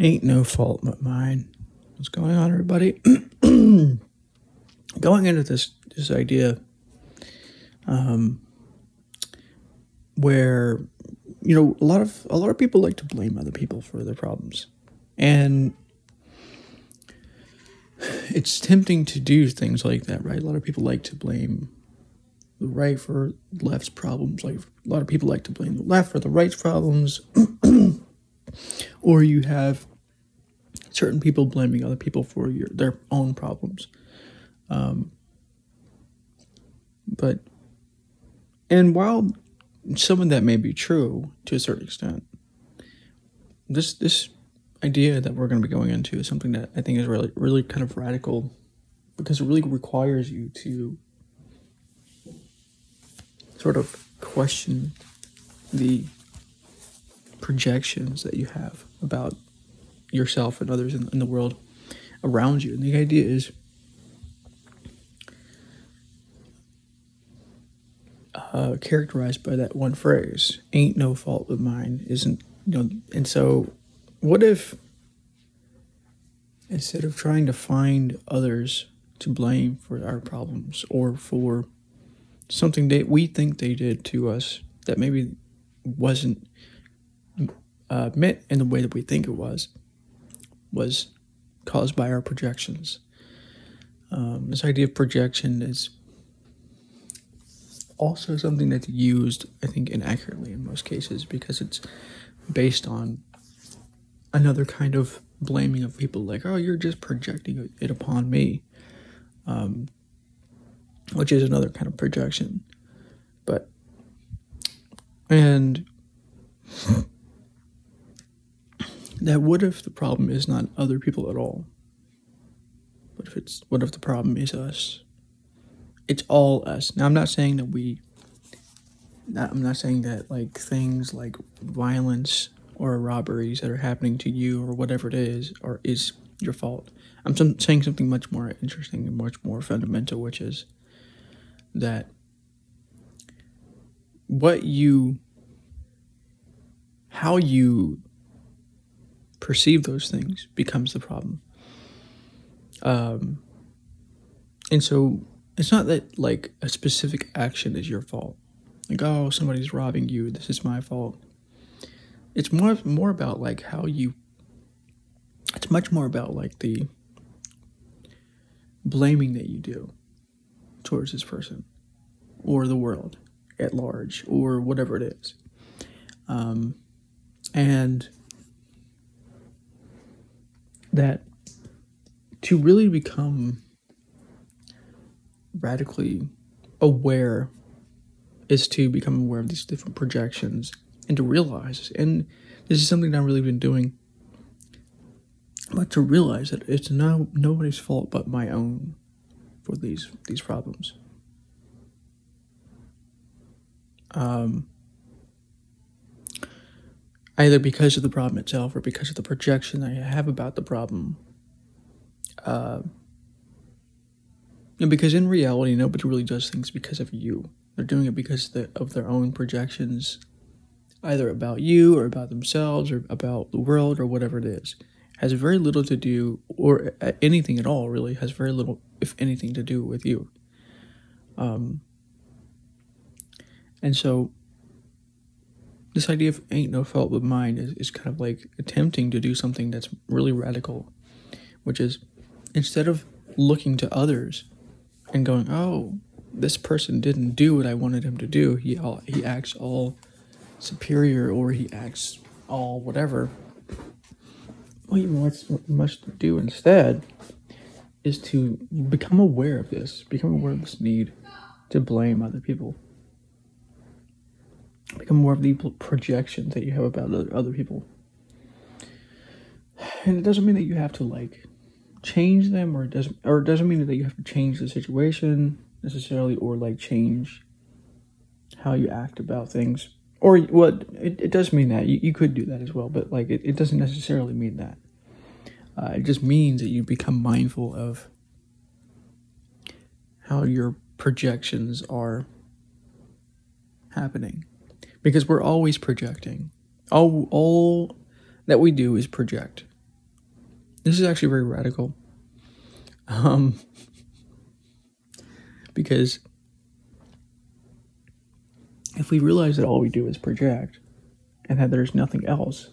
Ain't no fault but mine. What's going on, everybody? going into this this idea, um, where you know a lot of a lot of people like to blame other people for their problems, and it's tempting to do things like that, right? A lot of people like to blame the right for left's problems. Like a lot of people like to blame the left for the right's problems, or you have certain people blaming other people for your their own problems. Um, but and while some of that may be true to a certain extent, this this idea that we're going to be going into is something that I think is really really kind of radical because it really requires you to sort of question the projections that you have about yourself and others in, in the world around you. And the idea is uh, characterized by that one phrase ain't no fault of mine isn't you know and so what if instead of trying to find others to blame for our problems or for something that we think they did to us that maybe wasn't uh, meant in the way that we think it was was caused by our projections. Um, this idea of projection is also something that's used, I think, inaccurately in most cases because it's based on another kind of blaming of people, like, oh, you're just projecting it upon me, um, which is another kind of projection. But, and that what if the problem is not other people at all? What if it's what if the problem is us? It's all us. Now I'm not saying that we I'm not saying that like things like violence or robberies that are happening to you or whatever it is or is your fault. I'm saying something much more interesting and much more fundamental, which is that what you how you perceive those things becomes the problem. Um, and so it's not that like a specific action is your fault. Like, oh, somebody's robbing you. This is my fault. It's more more about like how you. It's much more about like the blaming that you do towards this person or the world at large or whatever it is. Um, and that to really become radically aware is to become aware of these different projections and to realize and this is something I've really been doing but to realize that it's no nobody's fault but my own for these these problems. Um either because of the problem itself or because of the projection I have about the problem. Uh, because in reality, nobody really does things because of you. They're doing it because of their own projections, either about you or about themselves or about the world or whatever it is. Has very little to do, or anything at all, really, has very little, if anything, to do with you. Um, and so this idea of ain't no fault but mine is, is kind of like attempting to do something that's really radical, which is instead of looking to others and going, oh, this person didn't do what I wanted him to do, he, all, he acts all superior or he acts all whatever. What you must, must do instead is to become aware of this, become aware of this need to blame other people become more of the projections that you have about other people. And it doesn't mean that you have to like change them or it doesn't or it doesn't mean that you have to change the situation necessarily or like change how you act about things. Or what well, it, it does mean that you, you could do that as well, but like it, it doesn't necessarily mean that. Uh, it just means that you become mindful of how your projections are happening because we're always projecting. All all that we do is project. this is actually very radical. Um, because if we realize that all we do is project and that there's nothing else,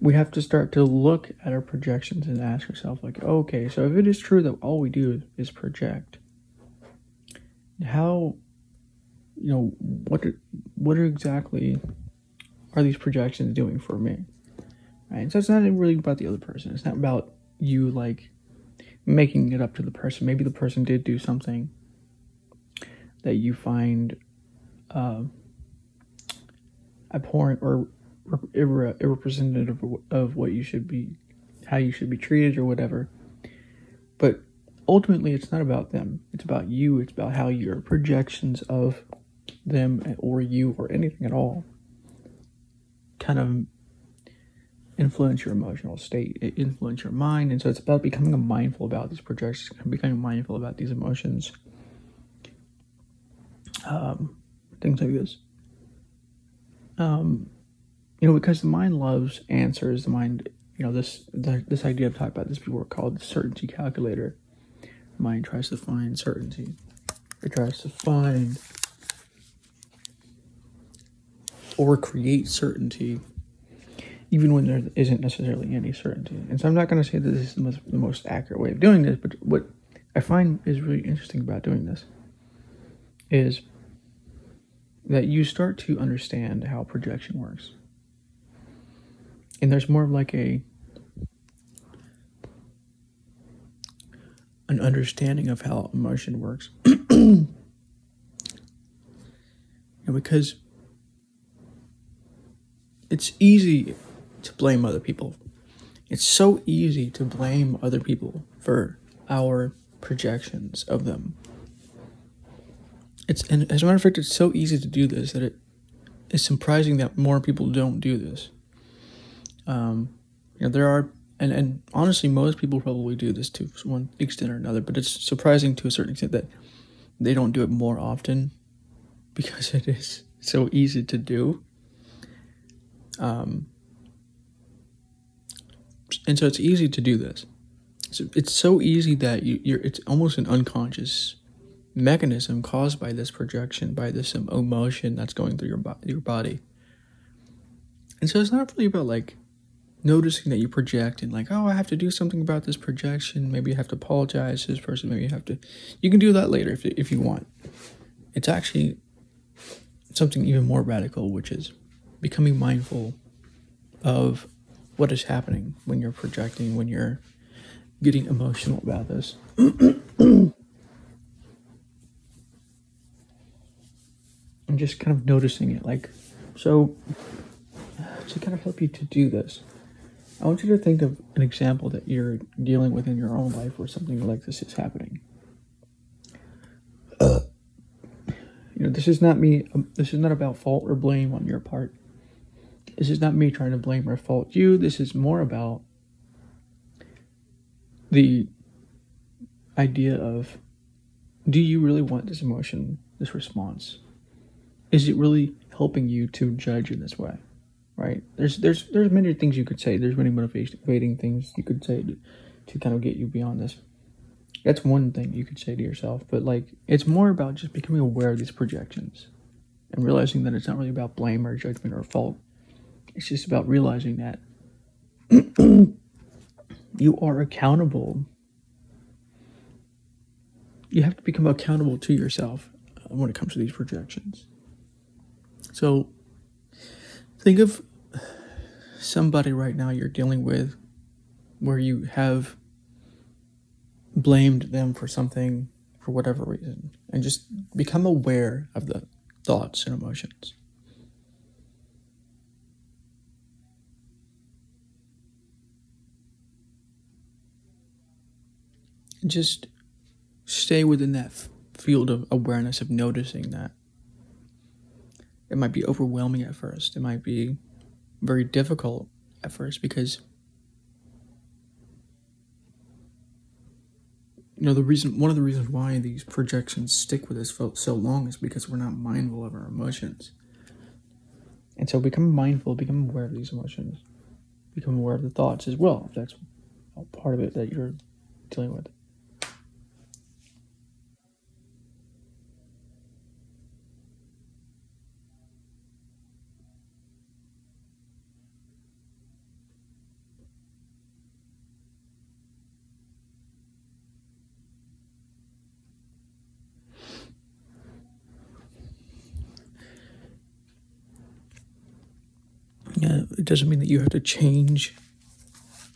we have to start to look at our projections and ask ourselves, like, okay, so if it is true that all we do is project, how, you know, what, what are exactly are these projections doing for me? Right. So it's not really about the other person. It's not about you like making it up to the person. Maybe the person did do something that you find uh, abhorrent or irre- irrepresentative of what you should be, how you should be treated or whatever. But ultimately, it's not about them. It's about you. It's about how your projections of them or you or anything at all kind of influence your emotional state, it influence your mind, and so it's about becoming mindful about these projections, becoming mindful about these emotions, um, things like this. Um, you know, because the mind loves answers. The mind, you know, this the, this idea I've talked about this before called the certainty calculator. The mind tries to find certainty. It tries to find or create certainty even when there isn't necessarily any certainty. And so I'm not going to say that this is the most, the most accurate way of doing this, but what I find is really interesting about doing this is that you start to understand how projection works. And there's more of like a an understanding of how emotion works. and because it's easy to blame other people. It's so easy to blame other people for our projections of them. It's and as a matter of fact, it's so easy to do this that it is surprising that more people don't do this. Um, you know, there are and and honestly, most people probably do this to one extent or another, but it's surprising to a certain extent that they don't do it more often because it is so easy to do. Um, and so it's easy to do this. So it's so easy that you, you're. It's almost an unconscious mechanism caused by this projection, by this emotion that's going through your your body. And so it's not really about like noticing that you project and like, oh, I have to do something about this projection. Maybe you have to apologize to this person. Maybe you have to. You can do that later if if you want. It's actually something even more radical, which is becoming mindful of what is happening when you're projecting, when you're getting emotional about this. and just kind of noticing it. Like, so to kind of help you to do this, I want you to think of an example that you're dealing with in your own life where something like this is happening. You know, this is not me, um, this is not about fault or blame on your part. This is not me trying to blame or fault you. This is more about the idea of do you really want this emotion, this response? Is it really helping you to judge in this way? Right? There's there's there's many things you could say. There's many motivating things you could say to, to kind of get you beyond this. That's one thing you could say to yourself, but like it's more about just becoming aware of these projections and realizing that it's not really about blame or judgment or fault. It's just about realizing that you are accountable. You have to become accountable to yourself uh, when it comes to these projections. So think of somebody right now you're dealing with where you have blamed them for something for whatever reason and just become aware of the thoughts and emotions. Just stay within that f- field of awareness of noticing that. It might be overwhelming at first. It might be very difficult at first because you know the reason one of the reasons why these projections stick with us for so long is because we're not mindful of our emotions and so become mindful become aware of these emotions become aware of the thoughts as well, if that's part of it that you're dealing with. It doesn't mean that you have to change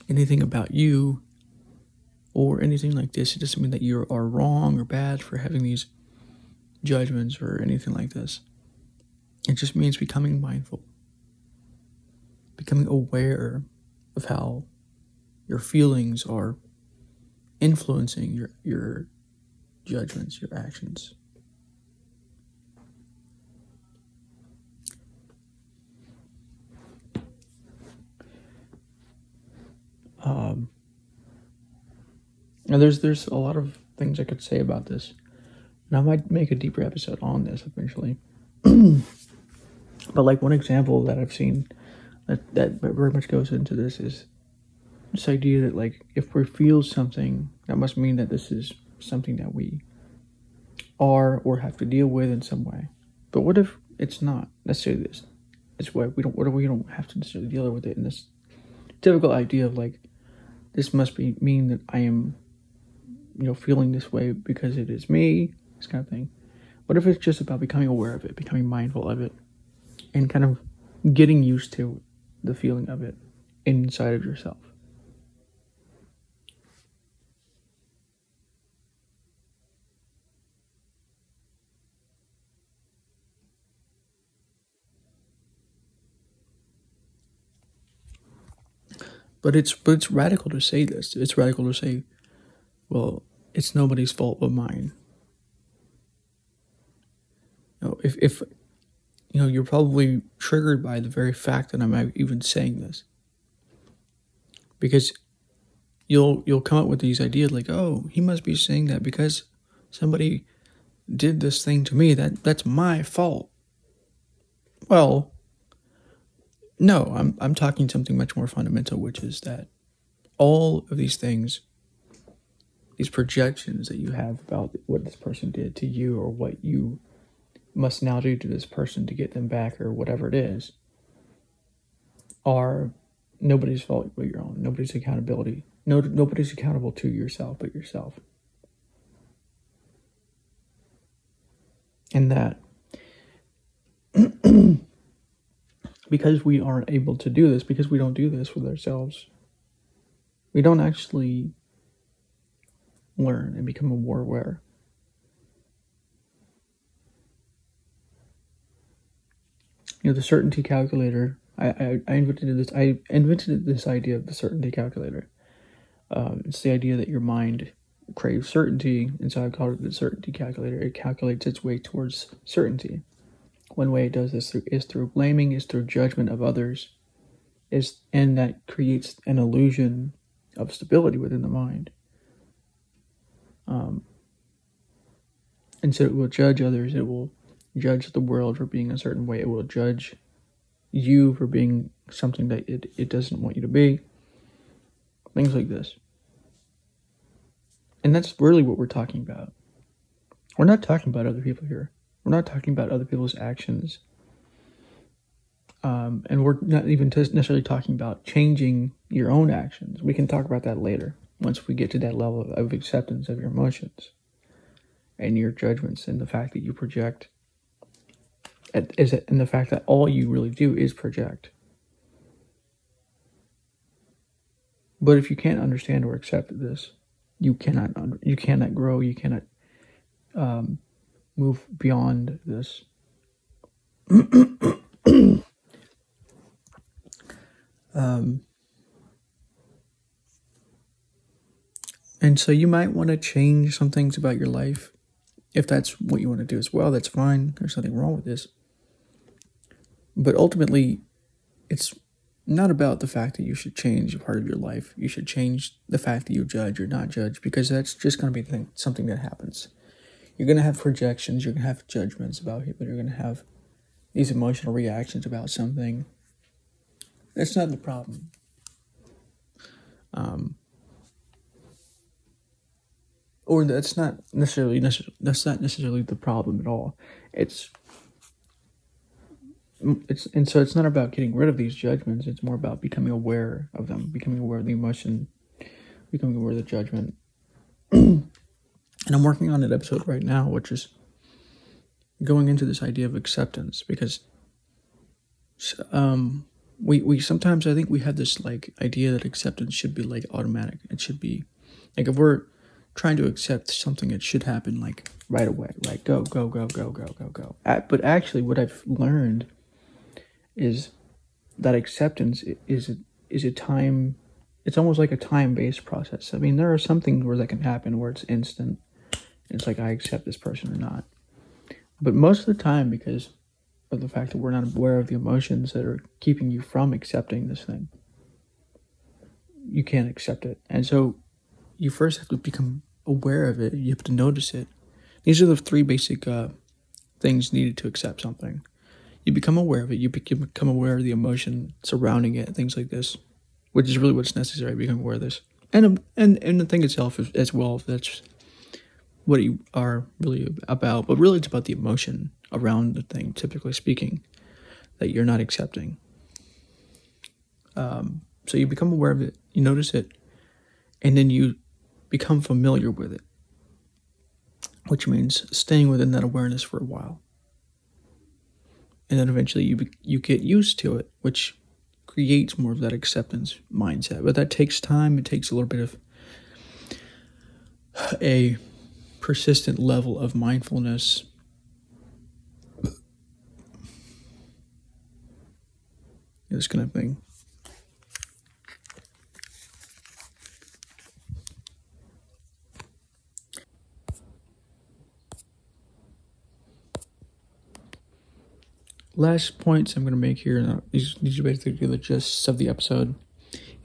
anything about you or anything like this. It doesn't mean that you are wrong or bad for having these judgments or anything like this. It just means becoming mindful, becoming aware of how your feelings are influencing your, your judgments, your actions. Um, and there's there's a lot of things I could say about this, and I might make a deeper episode on this eventually. but like one example that I've seen that that very much goes into this is this idea that like if we feel something, that must mean that this is something that we are or have to deal with in some way. But what if it's not necessarily this? This way we don't. What if we don't have to necessarily deal with it in this typical idea of like this must be mean that I am, you know, feeling this way because it is me, this kind of thing. What if it's just about becoming aware of it, becoming mindful of it, and kind of getting used to the feeling of it inside of yourself? But it's but it's radical to say this. It's radical to say, well, it's nobody's fault but mine. You know, if if you know, you're probably triggered by the very fact that I'm even saying this. Because you'll you'll come up with these ideas like, oh, he must be saying that because somebody did this thing to me. That that's my fault. Well, no, I'm I'm talking something much more fundamental, which is that all of these things, these projections that you have about what this person did to you or what you must now do to this person to get them back or whatever it is, are nobody's fault but your own. Nobody's accountability. No, nobody's accountable to yourself but yourself. And that because we aren't able to do this, because we don't do this with ourselves, we don't actually learn and become more aware. You know, the certainty calculator. I, I, I invented this. I invented this idea of the certainty calculator. Um, it's the idea that your mind craves certainty, and so I called it the certainty calculator. It calculates its way towards certainty. One way it does this is through blaming, is through judgment of others, is and that creates an illusion of stability within the mind. Um, and so it will judge others. It will judge the world for being a certain way. It will judge you for being something that it, it doesn't want you to be. Things like this. And that's really what we're talking about. We're not talking about other people here. We're not talking about other people's actions. Um, and we're not even necessarily talking about changing your own actions. We can talk about that later once we get to that level of acceptance of your emotions and your judgments and the fact that you project is it, and the fact that all you really do is project. But if you can't understand or accept this, you cannot you cannot grow. You cannot um, move beyond this. um, and so you might want to change some things about your life. If that's what you want to do as well, that's fine. There's nothing wrong with this. But ultimately, it's not about the fact that you should change a part of your life. You should change the fact that you judge or not judge because that's just going to be something that happens you're going to have projections, you're going to have judgments about people, you're going to have these emotional reactions about something. That's not the problem. Um, or that's not necessarily that's not necessarily the problem at all. It's it's and so it's not about getting rid of these judgments. It's more about becoming aware of them, becoming aware of the emotion, becoming aware of the judgment. and I'm working on an episode right now, which is going into this idea of acceptance because um we we sometimes I think we have this like idea that acceptance should be like automatic. It should be like if we're trying to accept something, it should happen like right away, right? Go, go, go, go, go, go, go. But actually, what I've learned is that acceptance is a, is a time. It's almost like a time based process. I mean, there are some things where that can happen where it's instant. It's like I accept this person or not. But most of the time, because of the fact that we're not aware of the emotions that are keeping you from accepting this thing, you can't accept it. And so you first have to become aware of it. You have to notice it. These are the three basic uh, things needed to accept something. You become aware of it. You become aware of the emotion surrounding it. Things like this, which is really what's necessary. Become aware of this, and and and the thing itself as well. That's what you are really about. But really, it's about the emotion around the thing. Typically speaking, that you're not accepting. Um, so you become aware of it. You notice it, and then you become familiar with it, which means staying within that awareness for a while. And then eventually you you get used to it, which creates more of that acceptance mindset. But that takes time. It takes a little bit of a persistent level of mindfulness. This kind of thing. last points I'm going to make here, these, these are basically the gist of the episode,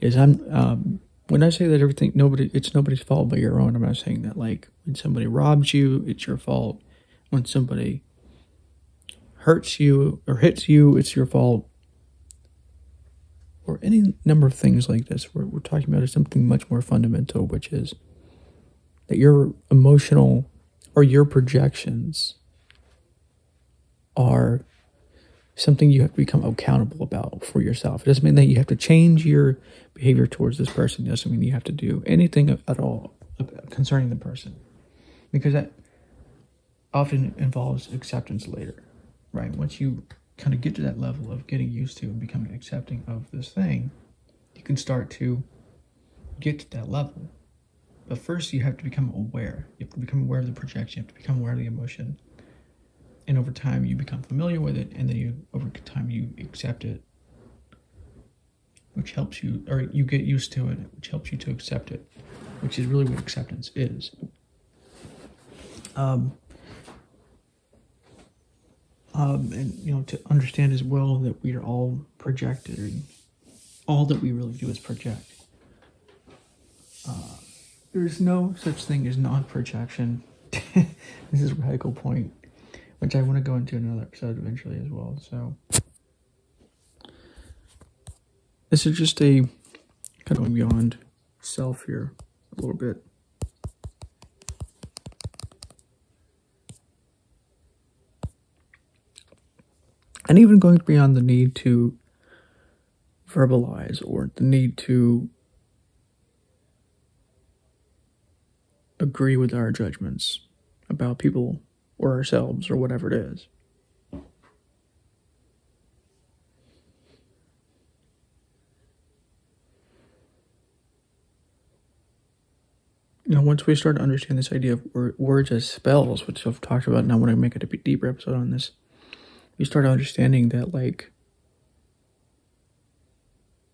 is I'm, um, when I say that everything, nobody, it's nobody's fault but your own, I'm not saying that like when somebody robs you, it's your fault. When somebody hurts you or hits you, it's your fault. Or any number of things like this. We're, we're talking about is something much more fundamental, which is that your emotional or your projections are something you have to become accountable about for yourself. It doesn't mean that you have to change your behavior towards this person. It doesn't mean you have to do anything at all concerning the person, because that often involves acceptance later, right? Once you kind of get to that level of getting used to and becoming accepting of this thing, you can start to get to that level. But first, you have to become aware. You have to become aware of the projection. You have to become aware of the emotion and over time you become familiar with it and then you over time you accept it. Which helps you or you get used to it which helps you to accept it which is really what acceptance is. Um, um, and you know to understand as well that we are all projected and all that we really do is project. Uh, there's no such thing as non-projection. This is a radical point which I want to go into another episode eventually as well. So this is just a kind of beyond self here a little bit. And even going beyond the need to verbalize or the need to agree with our judgments about people or ourselves or whatever it is. Know, once we start to understand this idea of words as spells, which I've talked about, and I want to make it a deeper episode on this, we start understanding that, like,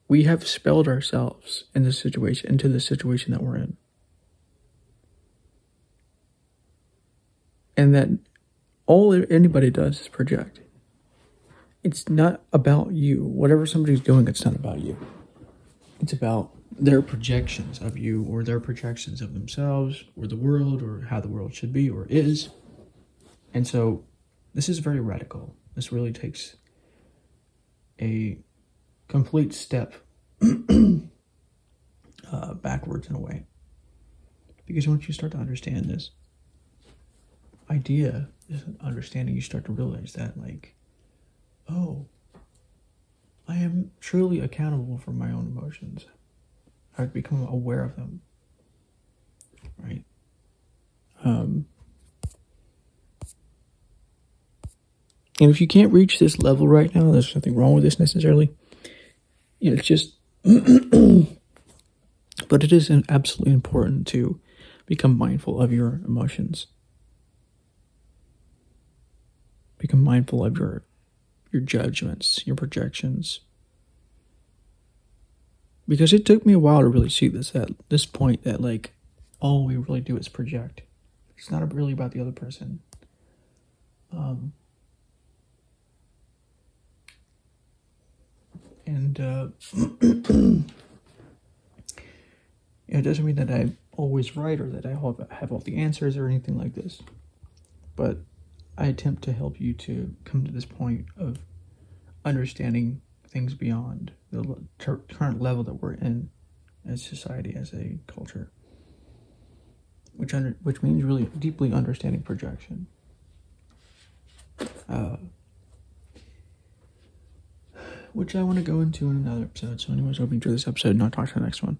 we have spelled ourselves in this situation, into the situation that we're in. And that all anybody does is project. It's not about you. Whatever somebody's doing, it's not about you. It's about their projections of you or their projections of themselves or the world or how the world should be or is. And so this is very radical. This really takes a complete step uh, backwards in a way. Because once you start to understand this idea, this understanding, you start to realize that, like, oh, I am truly accountable for my own emotions. I've become aware of them. Right? Um, and if you can't reach this level right now, there's nothing wrong with this necessarily. You know, it's just, but it is absolutely important to become mindful of your emotions. Become mindful of your your judgments, your projections. Because it took me a while to really see this at this point that like all we really do is project. It's not really about the other person. Um, and uh, it doesn't mean that I'm always right or that I have all the answers or anything like this. But I attempt to help you to come to this point of understanding things beyond the current level that we're in as society, as a culture, which under which means really deeply understanding projection. Uh, which I want to go into in another episode. So, anyways, hope you enjoy this episode, and I'll talk to the next one.